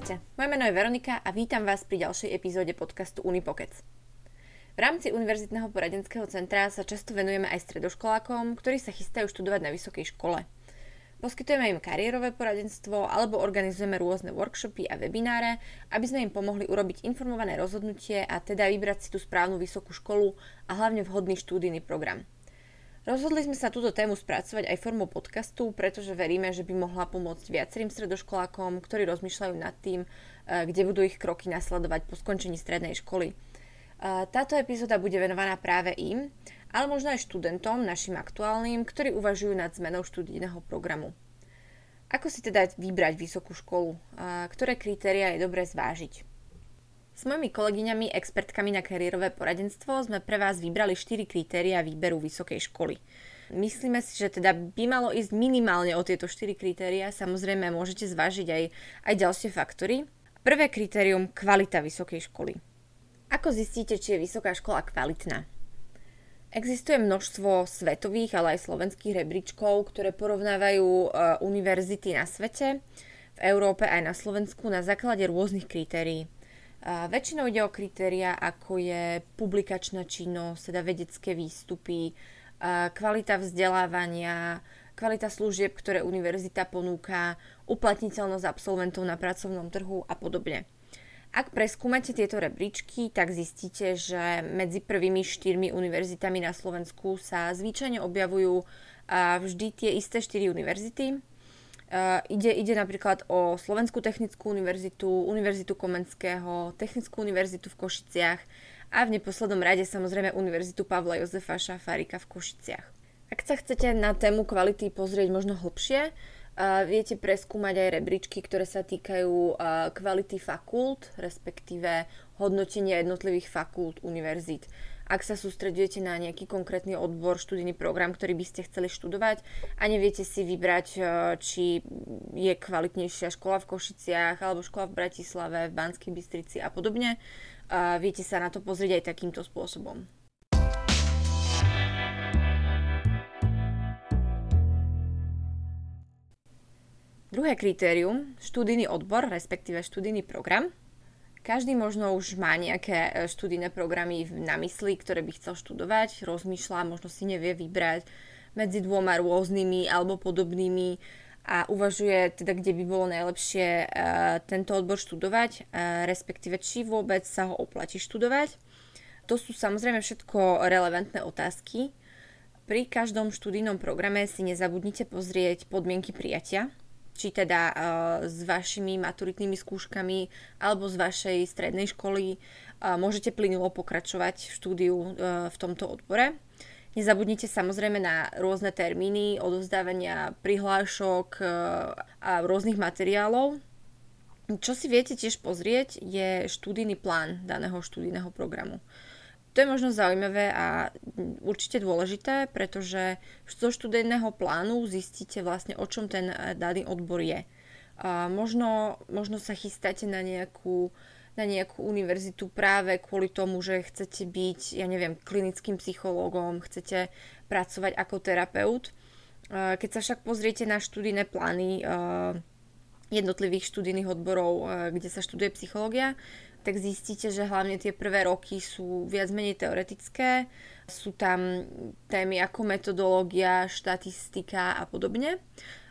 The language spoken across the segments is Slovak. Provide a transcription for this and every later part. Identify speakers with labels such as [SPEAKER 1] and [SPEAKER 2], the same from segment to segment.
[SPEAKER 1] Ahojte, moje meno je Veronika a vítam vás pri ďalšej epizóde podcastu Unipokec. V rámci Univerzitného poradenského centra sa často venujeme aj stredoškolákom, ktorí sa chystajú študovať na vysokej škole. Poskytujeme im kariérové poradenstvo alebo organizujeme rôzne workshopy a webináre, aby sme im pomohli urobiť informované rozhodnutie a teda vybrať si tú správnu vysokú školu a hlavne vhodný štúdijný program. Rozhodli sme sa túto tému spracovať aj formou podcastu, pretože veríme, že by mohla pomôcť viacerým stredoškolákom, ktorí rozmýšľajú nad tým, eh, kde budú ich kroky nasledovať po skončení strednej školy. Eh, táto epizóda bude venovaná práve im, ale možno aj študentom, našim aktuálnym, ktorí uvažujú nad zmenou študijného programu. Ako si teda vybrať vysokú školu? Ktoré kritéria je dobré zvážiť? S mojimi kolegyňami, expertkami na kariérové poradenstvo sme pre vás vybrali 4 kritéria výberu vysokej školy. Myslíme si, že teda by malo ísť minimálne o tieto 4 kritéria, samozrejme môžete zvážiť aj, aj ďalšie faktory. Prvé kritérium kvalita vysokej školy. Ako zistíte, či je vysoká škola kvalitná? Existuje množstvo svetových, ale aj slovenských rebríčkov, ktoré porovnávajú e, univerzity na svete, v Európe aj na Slovensku na základe rôznych kritérií. Väčšinou ide o kritéria, ako je publikačná činnosť, teda vedecké výstupy, kvalita vzdelávania, kvalita služieb, ktoré univerzita ponúka, uplatniteľnosť absolventov na pracovnom trhu a podobne. Ak preskúmate tieto rebríčky, tak zistíte, že medzi prvými štyrmi univerzitami na Slovensku sa zvyčajne objavujú vždy tie isté štyri univerzity, Uh, ide, ide napríklad o Slovenskú technickú univerzitu, Univerzitu Komenského, Technickú univerzitu v Košiciach a v neposlednom rade samozrejme Univerzitu Pavla Jozefa Šafárika v Košiciach. Ak sa chcete na tému kvality pozrieť možno hlbšie, uh, viete preskúmať aj rebríčky, ktoré sa týkajú uh, kvality fakult, respektíve hodnotenia jednotlivých fakult univerzít ak sa sústredujete na nejaký konkrétny odbor, študijný program, ktorý by ste chceli študovať a neviete si vybrať, e, či je kvalitnejšia škola v Košiciach alebo škola v Bratislave, v Banskej Bystrici a podobne, a viete sa na to pozrieť aj takýmto spôsobom. Druhé kritérium, študijný odbor, respektíve študijný program, každý možno už má nejaké e, študijné programy na mysli, ktoré by chcel študovať, rozmýšľa, možno si nevie vybrať medzi dvoma rôznymi alebo podobnými a uvažuje teda, kde by bolo najlepšie uh, tento odbor študovať, uh, respektíve či vôbec sa ho oplatí študovať. To sú samozrejme všetko relevantné otázky. Pri každom študijnom programe si nezabudnite pozrieť podmienky prijatia, či teda uh, s vašimi maturitnými skúškami alebo z vašej strednej školy uh, môžete plynulo pokračovať v štúdiu uh, v tomto odbore. Nezabudnite samozrejme na rôzne termíny odovzdávania prihlášok a rôznych materiálov. Čo si viete tiež pozrieť je študijný plán daného študijného programu. To je možno zaujímavé a určite dôležité, pretože zo študijného plánu zistíte vlastne, o čom ten eh, daný odbor je. A možno, možno sa chystáte na nejakú, na nejakú univerzitu práve kvôli tomu, že chcete byť, ja neviem, klinickým psychológom, chcete pracovať ako terapeut. Keď sa však pozriete na študijné plány eh, jednotlivých študijných odborov, kde sa študuje psychológia, tak zistíte, že hlavne tie prvé roky sú viac menej teoretické. Sú tam témy ako metodológia, štatistika a podobne.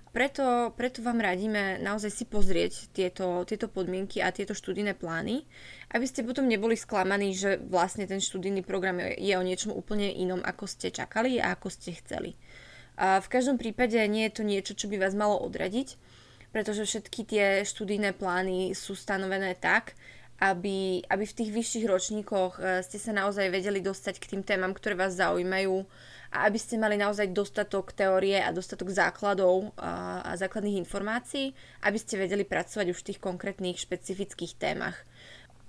[SPEAKER 1] Preto, preto vám radíme naozaj si pozrieť tieto, tieto podmienky a tieto študijné plány, aby ste potom neboli sklamaní, že vlastne ten študijný program je o niečom úplne inom, ako ste čakali a ako ste chceli. A v každom prípade nie je to niečo, čo by vás malo odradiť, pretože všetky tie študijné plány sú stanovené tak, aby, aby v tých vyšších ročníkoch eh, ste sa naozaj vedeli dostať k tým témam, ktoré vás zaujímajú a aby ste mali naozaj dostatok teórie a dostatok základov a, a základných informácií, aby ste vedeli pracovať už v tých konkrétnych špecifických témach.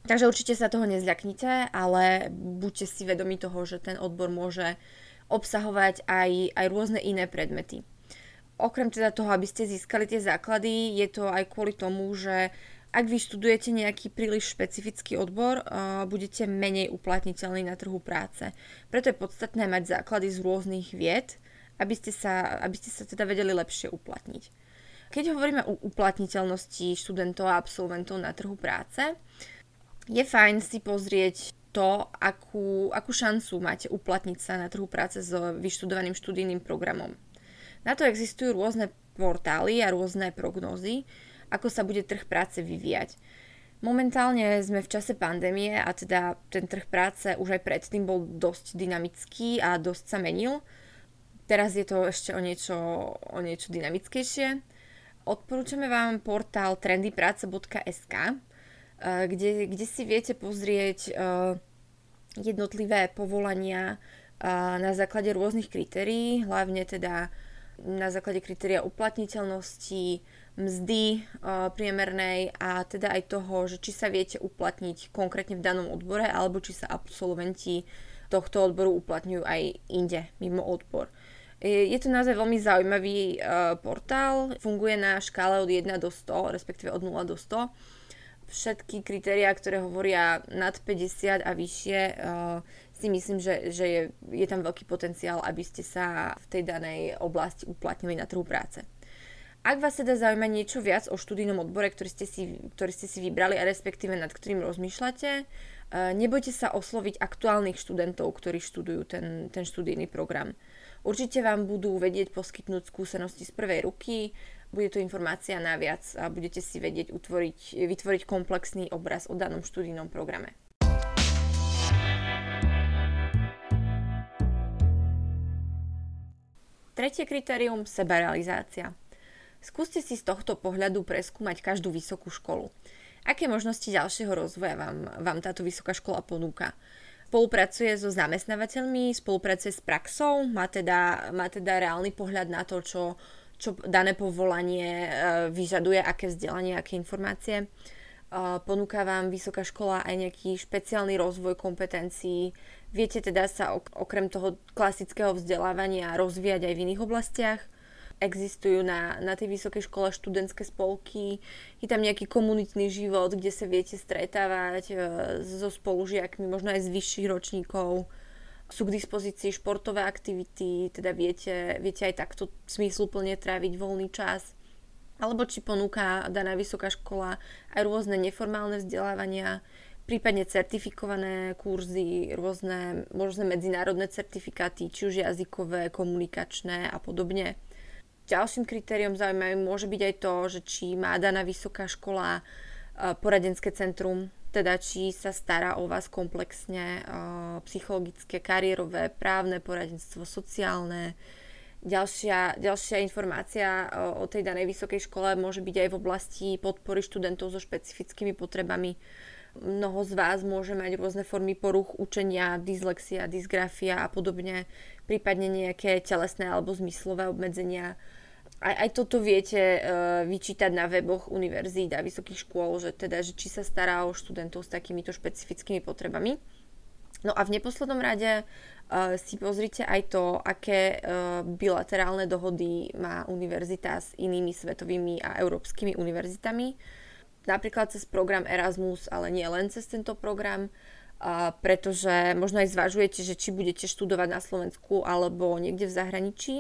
[SPEAKER 1] Takže určite sa toho nezľaknite, ale buďte si vedomi toho, že ten odbor môže obsahovať aj, aj rôzne iné predmety. Okrem teda toho, aby ste získali tie základy, je to aj kvôli tomu, že ak vy študujete nejaký príliš špecifický odbor, uh, budete menej uplatniteľní na trhu práce. Preto je podstatné mať základy z rôznych vied, aby ste sa, aby ste sa teda vedeli lepšie uplatniť. Keď hovoríme o uplatniteľnosti študentov a absolventov na trhu práce, je fajn si pozrieť to, akú, akú šancu máte uplatniť sa na trhu práce s vyštudovaným študijným programom. Na to existujú rôzne portály a rôzne prognózy, ako sa bude trh práce vyvíjať. Momentálne sme v čase pandémie a teda ten trh práce už aj predtým bol dosť dynamický a dosť sa menil. Teraz je to ešte o niečo, o niečo dynamickejšie. Odporúčame vám portál trendyprace.sk, eh, kde, kde si viete pozrieť eh, jednotlivé povolania eh, na základe rôznych kritérií, hlavne teda na základe kritéria uplatniteľnosti, mzdy uh, priemernej a teda aj toho, že či sa viete uplatniť konkrétne v danom odbore alebo či sa absolventi tohto odboru uplatňujú aj inde, mimo odbor. Je to naozaj veľmi zaujímavý uh, portál, funguje na škále od 1 do 100, respektíve od 0 do 100. Všetky kritériá, ktoré hovoria nad 50 a vyššie, uh, si myslím, že, že je, je tam veľký potenciál, aby ste sa v tej danej oblasti uplatnili na trhu práce. Ak vás teda zaujíma niečo viac o študijnom odbore, ktorý ste si, ktorý ste si vybrali a respektíve nad ktorým rozmýšľate, e, nebojte sa osloviť aktuálnych študentov, ktorí študujú ten, ten študijný program. Určite vám budú vedieť poskytnúť skúsenosti z prvej ruky, bude to informácia naviac a budete si vedieť utvoriť, vytvoriť komplexný obraz o danom študijnom programe. Tretie kritérium – sebarealizácia. Skúste si z tohto pohľadu preskúmať každú vysokú školu. Aké možnosti ďalšieho rozvoja vám, vám táto vysoká škola ponúka? Spolupracuje so zamestnávateľmi, spolupracuje s praxou, má teda, má teda reálny pohľad na to, čo, čo dané povolanie e, vyžaduje, aké vzdelanie, aké informácie. E, ponúka vám vysoká škola aj nejaký špeciálny rozvoj kompetencií. Viete teda sa okrem toho klasického vzdelávania rozvíjať aj v iných oblastiach existujú na, na tej vysokej škole študentské spolky, je tam nejaký komunitný život, kde sa viete stretávať e, so spolužiakmi, možno aj z vyšších ročníkov. Sú k dispozícii športové aktivity, teda viete, viete aj takto smysluplne tráviť voľný čas. Alebo či ponúka daná vysoká škola aj rôzne neformálne vzdelávania, prípadne certifikované kurzy, rôzne, rôzne medzinárodné certifikáty, či už jazykové, komunikačné a podobne. Ďalším kritériom zaujímavým môže byť aj to, že či má daná vysoká škola e, poradenské centrum, teda či sa stará o vás komplexne, e, psychologické, kariérové, právne poradenstvo, sociálne. Ďalšia, ďalšia informácia e, o tej danej vysokej škole môže byť aj v oblasti podpory študentov so špecifickými potrebami. Mnoho z vás môže mať rôzne formy poruch učenia, dyslexia, dysgrafia a podobne, prípadne nejaké telesné alebo zmyslové obmedzenia aj, aj toto viete uh, vyčítať na weboch univerzít a vysokých škôl, že teda, že či sa stará o študentov s takýmito špecifickými potrebami. No a v neposlednom rade uh, si pozrite aj to, aké uh, bilaterálne dohody má univerzita s inými svetovými a európskymi univerzitami. Napríklad cez program Erasmus, ale nie len cez tento program, pretože možno aj zvažujete, že či budete študovať na Slovensku alebo niekde v zahraničí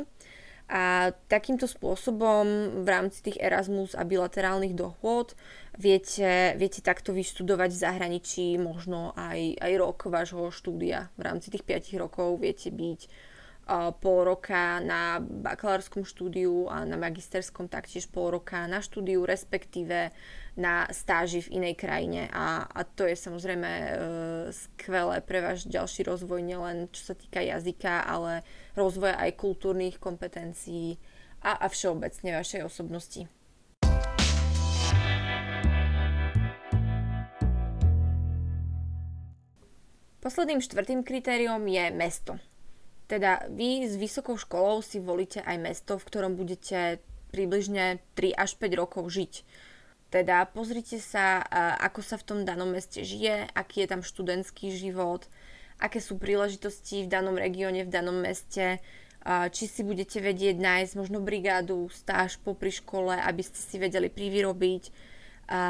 [SPEAKER 1] a takýmto spôsobom v rámci tých Erasmus a bilaterálnych dohôd viete, viete takto vyštudovať v zahraničí možno aj, aj rok vášho štúdia. V rámci tých 5 rokov viete byť uh, pol roka na bakalárskom štúdiu a na magisterskom taktiež pol roka na štúdiu, respektíve na stáži v inej krajine a, a to je samozrejme e, skvelé pre váš ďalší rozvoj, nielen čo sa týka jazyka, ale rozvoja aj kultúrnych kompetencií a, a všeobecne vašej osobnosti. Posledným štvrtým kritériom je mesto. Teda vy s vysokou školou si volíte aj mesto, v ktorom budete približne 3 až 5 rokov žiť teda pozrite sa, ako sa v tom danom meste žije, aký je tam študentský život, aké sú príležitosti v danom regióne, v danom meste, či si budete vedieť nájsť možno brigádu, stáž popri škole, aby ste si vedeli privyrobiť,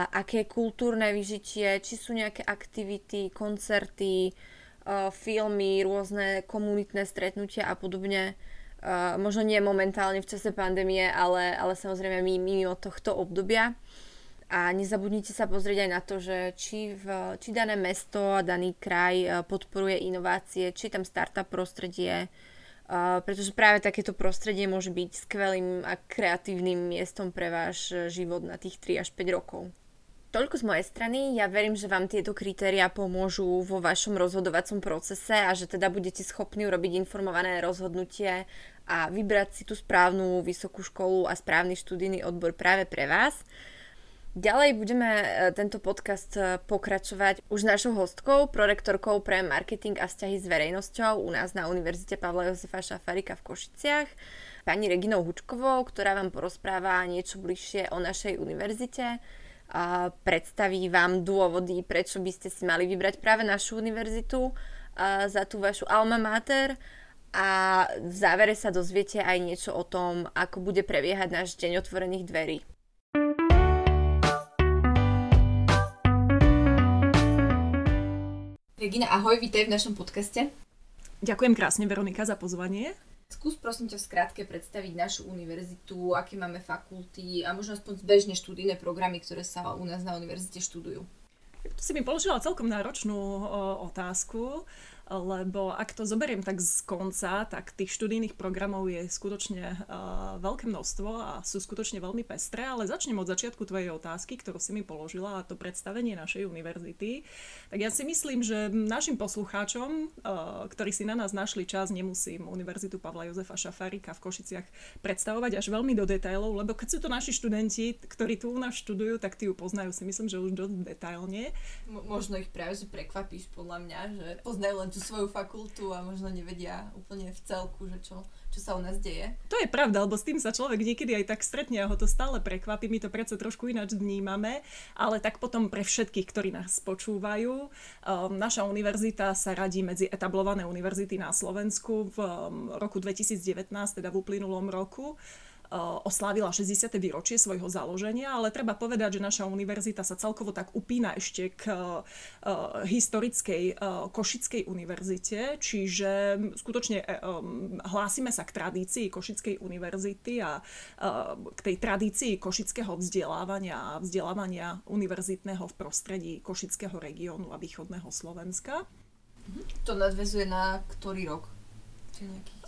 [SPEAKER 1] aké kultúrne vyžitie, či sú nejaké aktivity, koncerty, filmy, rôzne komunitné stretnutia a podobne možno nie momentálne v čase pandémie, ale, ale samozrejme mimo tohto obdobia. A nezabudnite sa pozrieť aj na to, že či, v, či dané mesto a daný kraj podporuje inovácie, či tam startup prostredie, Uh, pretože práve takéto prostredie môže byť skvelým a kreatívnym miestom pre váš život na tých 3 až 5 rokov. Toľko z mojej strany. Ja verím, že vám tieto kritéria pomôžu vo vašom rozhodovacom procese a že teda budete schopní urobiť informované rozhodnutie a vybrať si tú správnu vysokú školu a správny študijný odbor práve pre vás. Ďalej budeme e, tento podcast e, pokračovať už našou hostkou, prorektorkou pre marketing a vzťahy s verejnosťou u nás na Univerzite Pavla Josefa Šafarika v Košiciach, pani Reginou Hučkovou, ktorá vám porozpráva niečo bližšie o našej univerzite a predstaví vám dôvody, prečo by ste si mali vybrať práve našu univerzitu za tú vašu alma mater a v závere sa dozviete aj niečo o tom, ako bude prebiehať náš deň otvorených dverí. Regina, ahoj, vítaj v našom podcaste.
[SPEAKER 2] Ďakujem krásne, Veronika, za pozvanie.
[SPEAKER 1] Skús prosím ťa v skrátke predstaviť našu univerzitu, aké máme fakulty a možno aspoň bežne študijné programy, ktoré sa u nás na univerzite študujú.
[SPEAKER 2] Tu si mi položila celkom náročnú o, otázku lebo ak to zoberiem tak z konca, tak tých študijných programov je skutočne uh, veľké množstvo a sú skutočne veľmi pestré, ale začnem od začiatku tvojej otázky, ktorú si mi položila a to predstavenie našej univerzity. Tak ja si myslím, že našim poslucháčom, uh, ktorí si na nás našli čas, nemusím Univerzitu Pavla Jozefa Šafárika v Košiciach predstavovať až veľmi do detailov, lebo keď sú to naši študenti, ktorí tu u nás študujú, tak tí ju poznajú si myslím, že už dosť detailne.
[SPEAKER 1] M- možno ich práve prekvapíš podľa mňa, že poznajú len tú svoju fakultu a možno nevedia úplne v celku, že čo, čo sa u nás deje.
[SPEAKER 2] To je pravda, lebo s tým sa človek niekedy aj tak stretne a ho to stále prekvapí. My to predsa trošku ináč vnímame, ale tak potom pre všetkých, ktorí nás počúvajú, um, naša univerzita sa radí medzi etablované univerzity na Slovensku v um, roku 2019, teda v uplynulom roku. Eh, oslávila 60. výročie svojho založenia, ale treba povedať, že naša univerzita sa celkovo tak upína ešte k uh, historickej uh, Košickej univerzite, čiže skutočne hlásime sa k tradícii Košickej univerzity a k tej tradícii košického vzdelávania a vzdelávania univerzitného v prostredí Košického regiónu a východného Slovenska.
[SPEAKER 1] To nadvezuje na ktorý rok? Či nejakých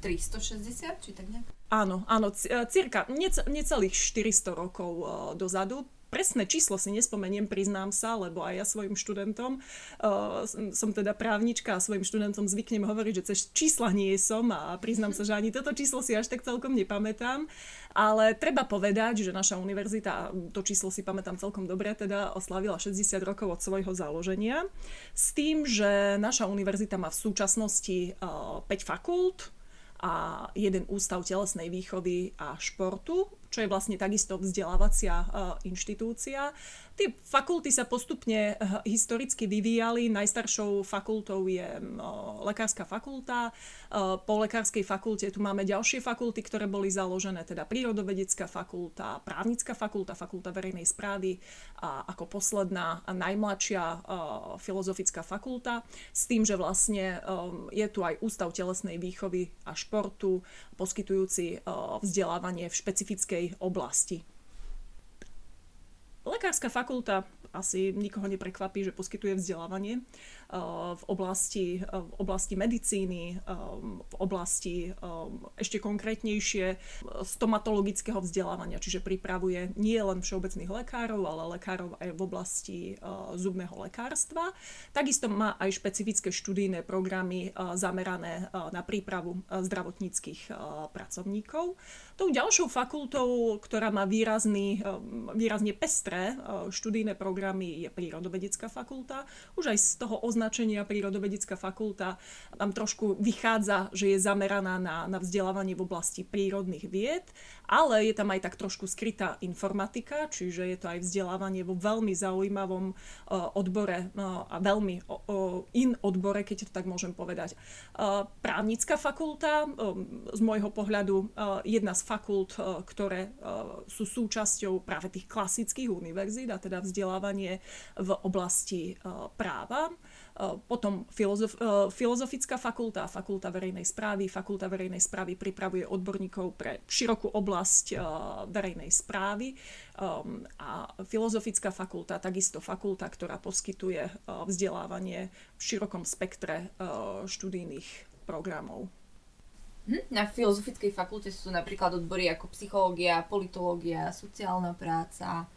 [SPEAKER 1] 360, či tak nejak?
[SPEAKER 2] Áno, áno, e, cirka necelých 400 rokov e, dozadu presné číslo si nespomeniem, priznám sa, lebo aj ja svojim študentom, uh, som teda právnička a svojim študentom zvyknem hovoriť, že cez čísla nie som a priznám sa, že ani toto číslo si až tak celkom nepamätám. Ale treba povedať, že naša univerzita, to číslo si pamätám celkom dobre, teda oslavila 60 rokov od svojho založenia. S tým, že naša univerzita má v súčasnosti uh, 5 fakult, a jeden ústav telesnej výchovy a športu, čo je vlastne takisto vzdelávacia uh, inštitúcia. Tie fakulty sa postupne uh, historicky vyvíjali. Najstaršou fakultou je uh, lekárska fakulta. Po lekárskej fakulte tu máme ďalšie fakulty, ktoré boli založené, teda prírodovedecká fakulta, právnická fakulta, fakulta verejnej správy a ako posledná a najmladšia filozofická fakulta. S tým, že vlastne je tu aj Ústav telesnej výchovy a športu, poskytujúci vzdelávanie v špecifickej oblasti. Lekárska fakulta asi nikoho neprekvapí, že poskytuje vzdelávanie v oblasti, eh, v oblasti medicíny, eh, v oblasti ešte konkrétnejšie stomatologického vzdelávania, čiže pripravuje nie len všeobecných lekárov, ale lekárov aj v oblasti zubného lekárstva. Takisto má aj špecifické študijné programy zamerané na prípravu zdravotníckých pracovníkov. Tou ďalšou fakultou, ktorá má výrazný, výrazne pestré študijné programy, je prírodovedecká fakulta. Už aj z toho označenia označenia prírodovedecká fakulta tam trošku vychádza, že je zameraná na, na vzdelávanie v oblasti prírodných vied, ale je tam aj tak trošku skrytá informatika, čiže je to aj vzdelávanie vo veľmi zaujímavom uh, odbore uh, a veľmi in odbore, keď to tak môžem povedať. Uh, právnická fakulta, z môjho pohľadu jedna z fakult, ktoré sú súčasťou práve tých klasických univerzít, a teda vzdelávanie v oblasti práva. Potom filozof, filozofická fakulta, fakulta verejnej správy. Fakulta verejnej správy pripravuje odborníkov pre širokú oblasť verejnej správy. A filozofická fakulta, takisto fakulta, ktorá poskytuje vzdelávanie v širokom spektre študijných programov.
[SPEAKER 1] Hm? Na filozofickej fakulte sú napríklad odbory ako psychológia, politológia, sociálna práca,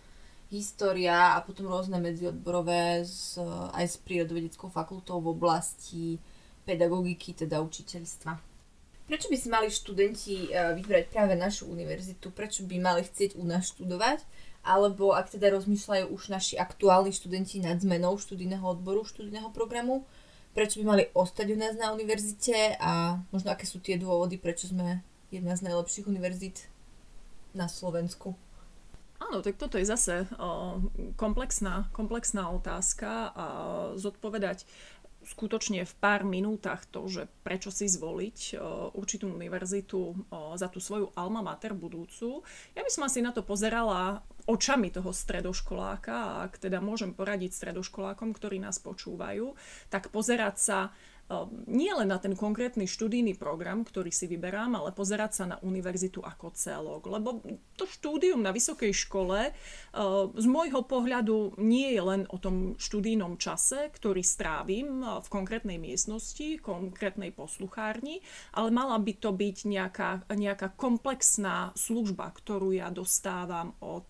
[SPEAKER 1] história a potom rôzne medziodborové s, aj s prírodovedeckou fakultou v oblasti pedagogiky, teda učiteľstva. Prečo by si mali študenti e, vybrať práve našu univerzitu? Prečo by mali chcieť u nás študovať? Alebo ak teda rozmýšľajú už naši aktuálni študenti nad zmenou študijného odboru, študijného programu, prečo by mali ostať u nás na univerzite a možno aké sú tie dôvody, prečo sme jedna z najlepších univerzít na Slovensku.
[SPEAKER 2] Áno, tak toto je zase komplexná, komplexná otázka a zodpovedať skutočne v pár minútach to, že prečo si zvoliť určitú univerzitu za tú svoju alma mater budúcu. Ja by som asi na to pozerala očami toho stredoškoláka a ak teda môžem poradiť stredoškolákom, ktorí nás počúvajú, tak pozerať sa nie len na ten konkrétny študijný program, ktorý si vyberám, ale pozerať sa na univerzitu ako celok. Lebo to štúdium na vysokej škole ehm, z môjho pohľadu nie je len o tom študijnom čase, ktorý strávim v konkrétnej miestnosti, konkrétnej posluchárni, ale mala by to byť nejaká, nejaká komplexná služba, ktorú ja dostávam od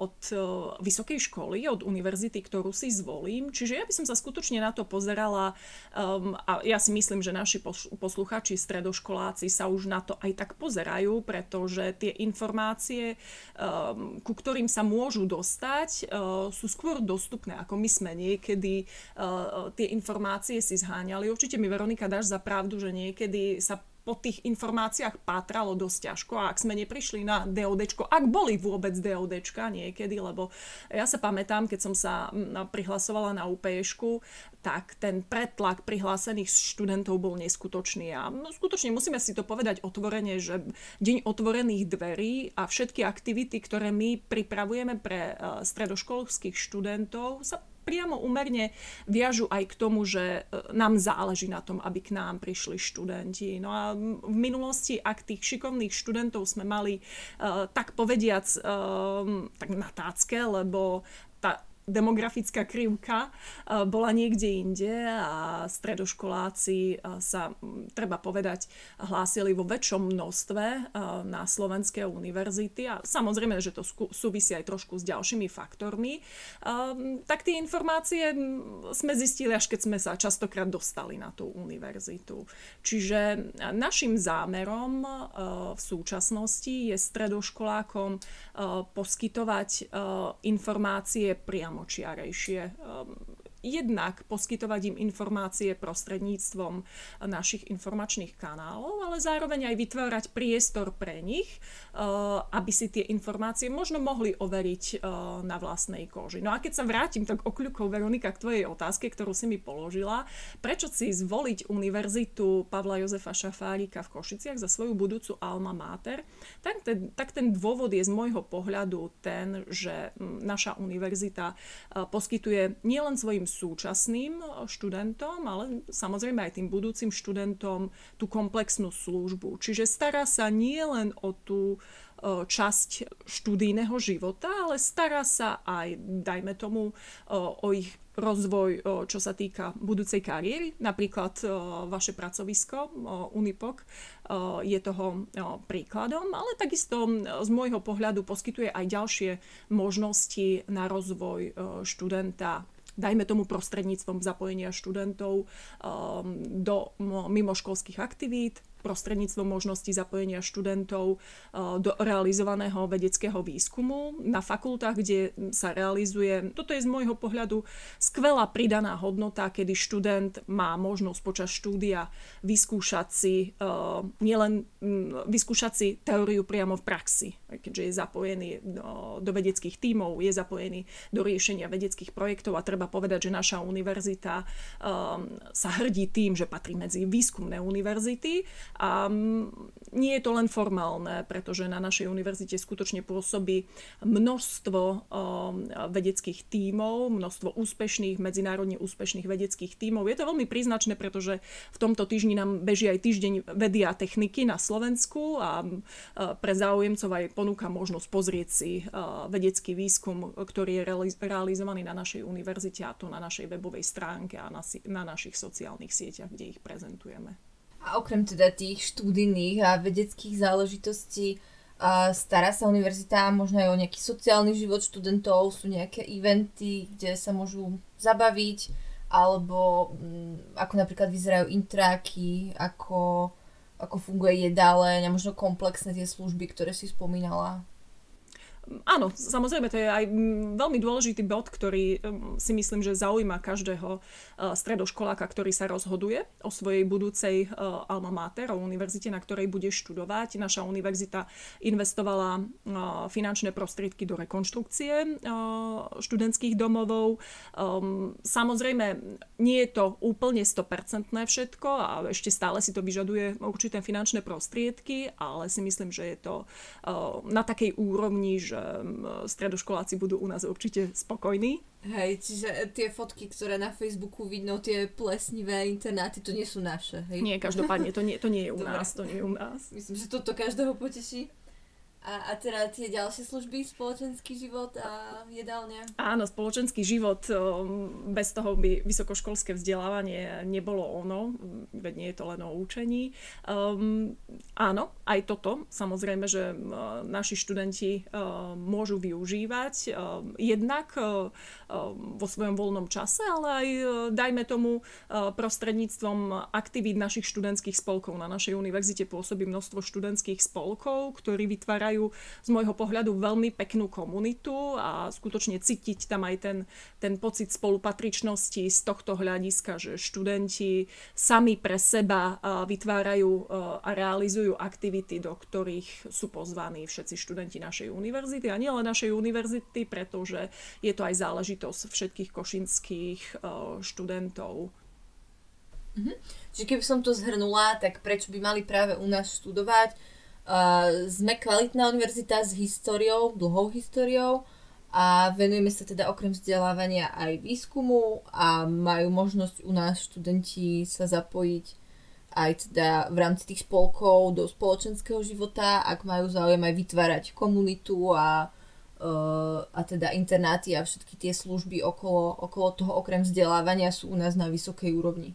[SPEAKER 2] od e, vysokej školy, od univerzity, ktorú si zvolím. Čiže ja by som sa skutočne na to pozerala um, a ja si myslím, že naši posluchači, stredoškoláci sa už na to aj tak pozerajú, pretože tie informácie, um, ku ktorým sa môžu dostať, uh, sú skôr dostupné, ako my sme niekedy uh, tie informácie si zháňali. Určite mi Veronika dáš za pravdu, že niekedy sa po tých informáciách pátralo dosť ťažko a ak sme neprišli na DODčko, ak boli vôbec DODčka niekedy, lebo ja sa pamätám, keď som sa prihlasovala na UPŠku, tak ten pretlak prihlásených študentov bol neskutočný a no, skutočne musíme si to povedať otvorene, že deň otvorených dverí a všetky aktivity, ktoré my pripravujeme pre uh, stredoškolských študentov sa priamo umerne viažu aj k tomu, že e, nám záleží na tom, aby k nám prišli študenti. No a v minulosti, ak tých šikovných študentov sme mali uh, tak povediac uh, tak na tácke, lebo tá demografická krivka eh, bola niekde inde a stredoškoláci eh, sa, treba povedať, hlásili vo väčšom množstve eh, na slovenské univerzity a samozrejme, že to súvisí aj trošku s ďalšími faktormi, tak tie informácie sme zistili, až keď sme sa častokrát dostali na tú univerzitu. Čiže našim zámerom v súčasnosti je stredoškolákom poskytovať informácie priamo priamočiarejšie. Jednak poskytovať im informácie prostredníctvom našich informačných kanálov, ale zároveň aj vytvárať priestor pre nich, eh, aby si tie informácie možno mohli overiť eh, na vlastnej koži. No a keď sa vrátim tak okľukov, Veronika, k tvojej otázke, ktorú si mi položila, prečo si zvoliť Univerzitu Pavla Jozefa Šafárika v Košiciach za svoju budúcu alma mater, tak ten, tak ten dôvod je z môjho pohľadu ten, že hm, naša univerzita eh, poskytuje nielen svojim súčasným eh, študentom, ale samozrejme aj tým budúcim študentom tú komplexnú službu. Čiže stará sa nie len o tú eh, časť študijného života, ale stará sa aj, dajme tomu, eh, o ich rozvoj, čo sa týka budúcej kariéry. Napríklad vaše pracovisko Unipok je toho príkladom, ale takisto z môjho pohľadu poskytuje aj ďalšie možnosti na rozvoj študenta dajme tomu prostredníctvom zapojenia študentov um, do mimoškolských aktivít, prostredníctvom možnosti zapojenia študentov uh, do realizovaného vedeckého výskumu. Na fakultách, kde sa realizuje, toto je z môjho pohľadu skvelá pridaná hodnota, kedy študent má možnosť počas štúdia vyskúšať si uh, nielen mm, vyskúšať si teóriu priamo v praxi, keďže je zapojený do, do vedeckých tímov, je zapojený do riešenia vedeckých projektov a treba povedať, že naša univerzita sa hrdí tým, že patrí medzi výskumné univerzity A nie je to len formálne, pretože na našej univerzite skutočne pôsobí množstvo vedeckých tímov, množstvo úspešných, medzinárodne úspešných vedeckých tímov. Je to veľmi príznačné, pretože v tomto týždni nám beží aj týždeň vedy a techniky na Slovensku a pre záujemcov aj ponúka možnosť pozrieť si vedecký výskum, ktorý je realizovaný na našej univerzite a to na našej webovej stránke a na, na našich sociálnych sieťach, kde ich prezentujeme.
[SPEAKER 1] A okrem teda tých študijných a vedeckých záležitostí stará sa univerzita možno aj o nejaký sociálny život študentov, sú nejaké eventy, kde sa môžu zabaviť, alebo mm, ako napríklad vyzerajú intráky, ako, ako funguje jedáleň a možno komplexné tie služby, ktoré si spomínala.
[SPEAKER 2] Áno, samozrejme, to je aj mm, veľmi dôležitý bod, ktorý mm, si myslím, že zaujíma každého e, stredoškoláka, ktorý sa rozhoduje o svojej budúcej e, alma mater, o univerzite, na ktorej bude študovať. Naša univerzita investovala e, finančné prostriedky do rekonštrukcie študentských domovov. Samozrejme, nie je to úplne 100% všetko a ešte stále si to vyžaduje určité finančné prostriedky, ale si myslím, že je to na takej úrovni, že stredoškoláci budú u nás určite spokojní.
[SPEAKER 1] Hej, čiže tie fotky, ktoré na Facebooku vidno, tie plesnivé internáty, to nie sú naše, hej?
[SPEAKER 2] Nie, každopádne, to nie, to nie je u Dobre. nás, to nie je u nás.
[SPEAKER 1] Myslím, že toto každého poteší. A, a teda tie ďalšie služby, spoločenský život a jedálne?
[SPEAKER 2] Áno, spoločenský život, bez toho by vysokoškolské vzdelávanie nebolo ono, veď nie je to len o učení. Um, áno, aj toto, samozrejme, že naši študenti uh, môžu využívať uh, jednak vo svojom voľnom čase, ale aj, dajme tomu, prostredníctvom aktivít našich študentských spolkov. Na našej univerzite pôsobí množstvo študentských spolkov, ktorí vytvárajú vytvárajú z môjho pohľadu veľmi peknú komunitu a skutočne cítiť tam aj ten, ten pocit spolupatričnosti z tohto hľadiska, že študenti sami pre seba vytvárajú a realizujú aktivity, do ktorých sú pozvaní všetci študenti našej univerzity a nielen našej univerzity, pretože je to aj záležitosť všetkých košinských študentov.
[SPEAKER 1] Mhm. Čiže keby som to zhrnula, tak prečo by mali práve u nás študovať? Uh, sme kvalitná univerzita s históriou, dlhou históriou a venujeme sa teda okrem vzdelávania aj výskumu a majú možnosť u nás študenti sa zapojiť aj teda v rámci tých spolkov do spoločenského života, ak majú záujem aj vytvárať komunitu a, uh, a teda internáty a všetky tie služby okolo, okolo toho okrem vzdelávania sú u nás na vysokej úrovni.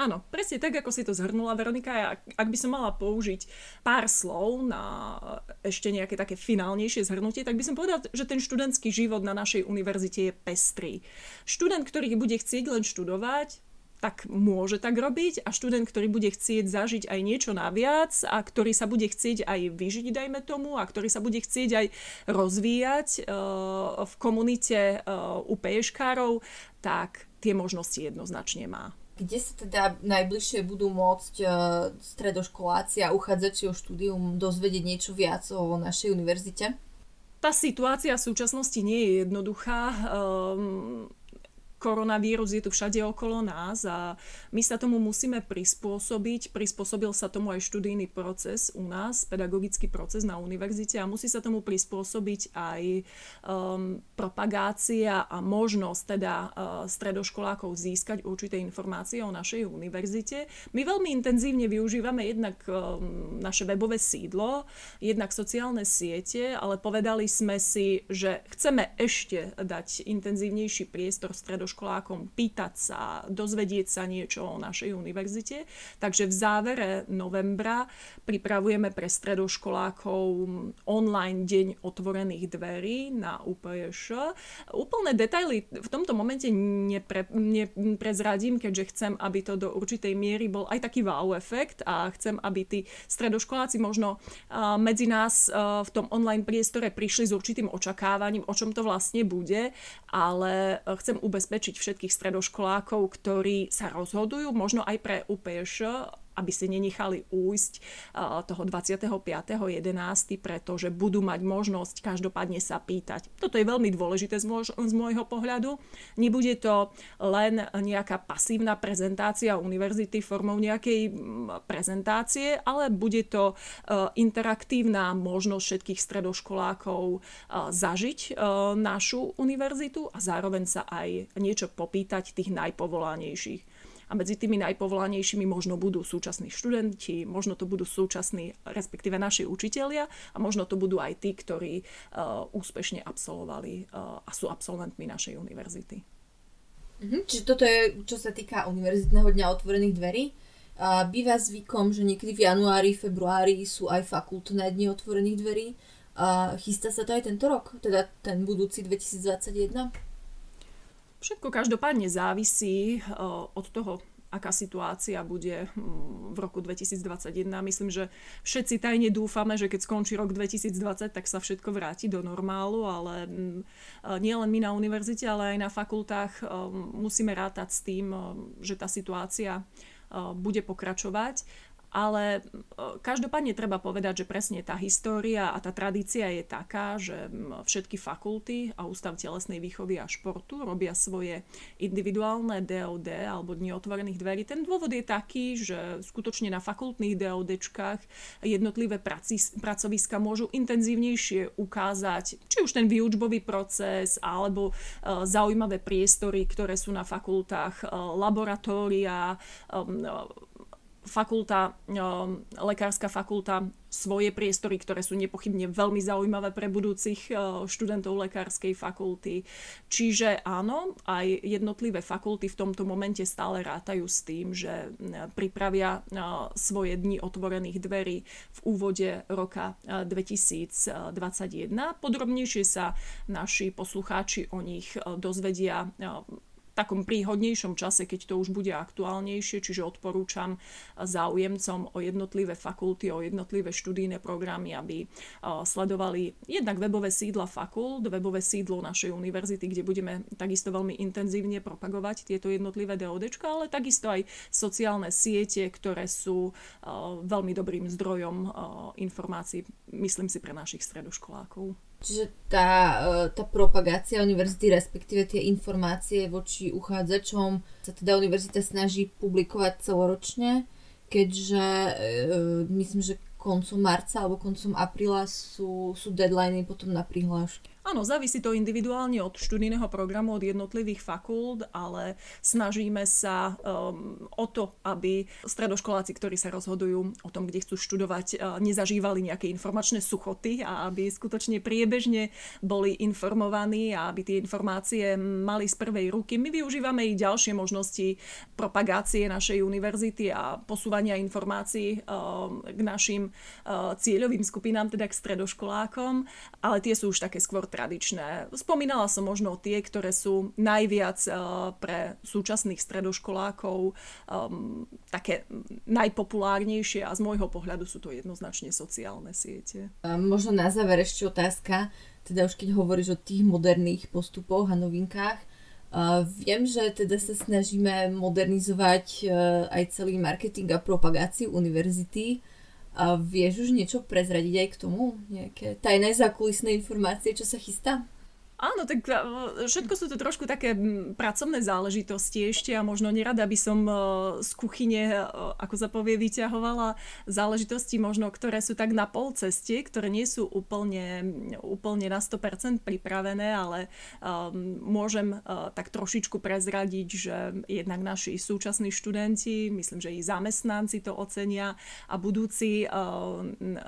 [SPEAKER 2] Áno, presne tak, ako si to zhrnula Veronika. Ak, ak by som mala použiť pár slov na ešte nejaké také finálnejšie zhrnutie, tak by som povedala, že ten študentský život na našej univerzite je pestrý. Študent, ktorý bude chcieť len študovať, tak môže tak robiť a študent, ktorý bude chcieť zažiť aj niečo naviac a ktorý sa bude chcieť aj vyžiť, dajme tomu, a ktorý sa bude chcieť aj rozvíjať uh, v komunite uh, UPŠkárov, tak tie možnosti jednoznačne má
[SPEAKER 1] kde sa teda najbližšie budú môcť uh, stredoškoláci a uchádzači o štúdium dozvedieť niečo viac o našej univerzite?
[SPEAKER 2] Tá situácia v súčasnosti nie je jednoduchá. Um, koronavírus je tu všade okolo nás a my sa tomu musíme prispôsobiť. Prispôsobil sa tomu aj študijný proces u nás, pedagogický proces na univerzite a musí sa tomu prispôsobiť aj um, propagácia a možnosť teda uh, stredoškolákov získať určité informácie o našej univerzite. My veľmi intenzívne využívame jednak um, naše webové sídlo, jednak sociálne siete, ale povedali sme si, že chceme ešte dať intenzívnejší priestor stredoškolákov stredoškolákom pýtať sa, dozvedieť sa niečo o našej univerzite. Takže v závere novembra pripravujeme pre stredoškolákov online deň otvorených dverí na UPŠ. Úplné detaily v tomto momente nepre, neprezradím, keďže chcem, aby to do určitej miery bol aj taký wow efekt a chcem, aby tí stredoškoláci možno medzi nás v tom online priestore prišli s určitým očakávaním, o čom to vlastne bude, ale chcem ubezpečiť presvedčiť všetkých stredoškolákov, ktorí sa rozhodujú, možno aj pre UPŠ, aby si nenechali újsť toho 25.11., pretože budú mať možnosť každopádne sa pýtať. Toto je veľmi dôležité z, môj, z môjho pohľadu. Nebude to len nejaká pasívna prezentácia univerzity formou nejakej prezentácie, ale bude to interaktívna možnosť všetkých stredoškolákov zažiť našu univerzitu a zároveň sa aj niečo popýtať tých najpovolanejších a medzi tými najpovolanejšími možno budú súčasní študenti, možno to budú súčasní, respektíve naši učitelia a možno to budú aj tí, ktorí uh, úspešne absolvovali uh, a sú absolventmi našej univerzity.
[SPEAKER 1] Mhm, čiže toto je, čo sa týka Univerzitného dňa otvorených dverí. Uh, býva zvykom, že niekedy v januári, februári sú aj fakultné dni otvorených dverí. Uh, chystá sa to aj tento rok, teda ten budúci 2021?
[SPEAKER 2] Všetko každopádne závisí eh, od toho, aká situácia bude hm, v roku 2021. Myslím, že všetci tajne dúfame, že keď skončí rok 2020, tak sa všetko vráti do normálu, ale hm, eh, nielen my na univerzite, ale aj na fakultách eh, musíme rátať s tým, že tá situácia bude pokračovať ale e, každopádne treba povedať, že presne tá história a tá tradícia je taká, že všetky fakulty a Ústav telesnej výchovy a športu robia svoje individuálne DOD alebo dni otvorených dverí. Ten dôvod je taký, že skutočne na fakultných DODčkách jednotlivé pracoviska môžu intenzívnejšie ukázať či už ten výučbový proces alebo e, zaujímavé priestory, ktoré sú na fakultách, e, laboratória, fakulta, lekárska fakulta svoje priestory, ktoré sú nepochybne veľmi zaujímavé pre budúcich študentov lekárskej fakulty. Čiže áno, aj jednotlivé fakulty v tomto momente stále rátajú s tým, že pripravia svoje dni otvorených dverí v úvode roka 2021. Podrobnejšie sa naši poslucháči o nich dozvedia takom príhodnejšom čase, keď to už bude aktuálnejšie, čiže odporúčam záujemcom o jednotlivé fakulty, o jednotlivé študijné programy, aby sledovali jednak webové sídla fakult, webové sídlo našej univerzity, kde budeme takisto veľmi intenzívne propagovať tieto jednotlivé DODčka, ale takisto aj sociálne siete, ktoré sú veľmi dobrým zdrojom informácií, myslím si, pre našich stredoškolákov.
[SPEAKER 1] Čiže tá, e, tá propagácia univerzity, respektíve tie informácie voči uchádzačom sa teda univerzita snaží publikovať celoročne, keďže e, myslím, že koncom marca alebo koncom apríla sú, sú deadliny potom na prihlášky.
[SPEAKER 2] Áno, závisí to individuálne od študijného programu, od jednotlivých fakult, ale snažíme sa um, o to, aby stredoškoláci, ktorí sa rozhodujú o tom, kde chcú študovať, uh, nezažívali nejaké informačné suchoty a aby skutočne priebežne boli informovaní a aby tie informácie mali z prvej ruky. My využívame i ďalšie možnosti propagácie našej univerzity a posúvania informácií um, k našim uh, cieľovým skupinám, teda k stredoškolákom, ale tie sú už také skôr tradičné. Spomínala som možno tie, ktoré sú najviac uh, pre súčasných stredoškolákov um, také najpopulárnejšie a z môjho pohľadu sú to jednoznačne sociálne siete.
[SPEAKER 1] Možno na záver ešte otázka, teda už keď hovoríš o tých moderných postupoch a novinkách, uh, viem, že teda sa snažíme modernizovať uh, aj celý marketing a propagáciu univerzity. A vieš už niečo prezradiť aj k tomu? Nejaké tajné zákulisné informácie, čo sa chystá?
[SPEAKER 2] Áno, tak všetko sú to trošku také pracovné záležitosti ešte a možno nerada by som e, z kuchyne, e, ako sa povie, vyťahovala záležitosti možno, ktoré sú tak na pol ceste, ktoré nie sú úplne, úplne na 100% pripravené, ale môžem tak trošičku prezradiť, že jednak naši súčasní študenti, myslím, že i zamestnanci to ocenia a budúci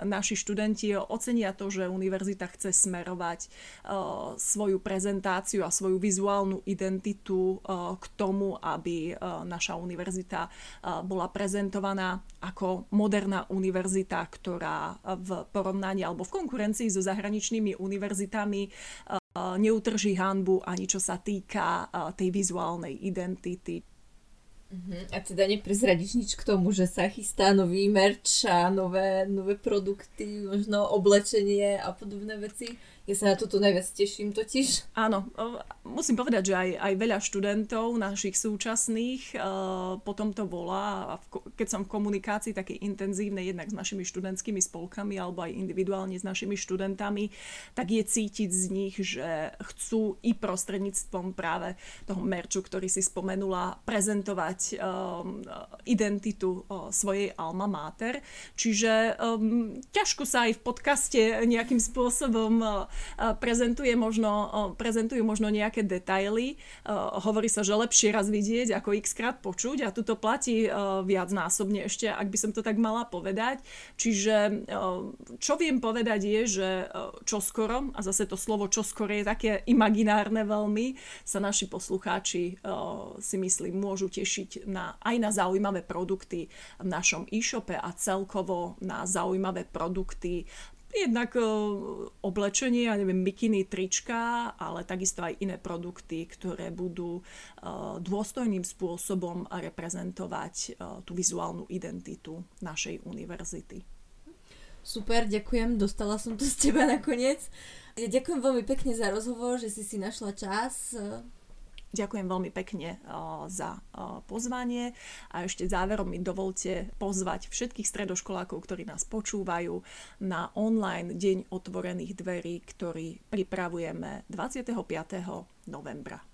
[SPEAKER 2] naši študenti ocenia to, že univerzita chce smerovať svoj svoju prezentáciu a svoju vizuálnu identitu eh, k tomu, aby eh, naša univerzita eh, bola prezentovaná ako moderná univerzita, ktorá v porovnaní alebo v konkurencii so zahraničnými univerzitami neutrží hanbu ani čo sa týka tej vizuálnej identity.
[SPEAKER 1] Uh-huh. A teda neprezradíš nič k tomu, že sa chystá nový merch a nové, nové produkty, možno oblečenie a podobné veci?
[SPEAKER 3] Ja sa na toto najviac teším totiž.
[SPEAKER 2] Áno, musím povedať, že aj, aj veľa študentov našich súčasných uh, potom to volá keď som v komunikácii takej intenzívnej jednak s našimi študentskými spolkami alebo aj individuálne s našimi študentami, tak je cítiť z nich, že chcú i prostredníctvom práve toho merču, ktorý si spomenula, prezentovať um, identitu uh, svojej alma mater. Čiže ťažko sa aj v podcaste nejakým spôsobom prezentuje možno, prezentujú možno nejaké detaily. Hovorí sa, že lepšie raz vidieť ako x krát počuť a tuto platí viac násobne ešte, ak by som to tak mala povedať. Čiže čo viem povedať je, že čoskoro, a zase to slovo čoskoro je také imaginárne veľmi, sa naši poslucháči si myslím môžu tešiť na, aj na zaujímavé produkty v našom e-shope a celkovo na zaujímavé produkty Jednak oblečenie, ja neviem, mikiny, trička, ale takisto aj iné produkty, ktoré budú dôstojným spôsobom reprezentovať tú vizuálnu identitu našej univerzity.
[SPEAKER 3] Super, ďakujem, dostala som to z teba nakoniec. Ďakujem veľmi pekne za rozhovor, že si si našla čas
[SPEAKER 2] Ďakujem veľmi pekne za pozvanie a ešte záverom mi dovolte pozvať všetkých stredoškolákov, ktorí nás počúvajú na online Deň otvorených dverí, ktorý pripravujeme 25. novembra.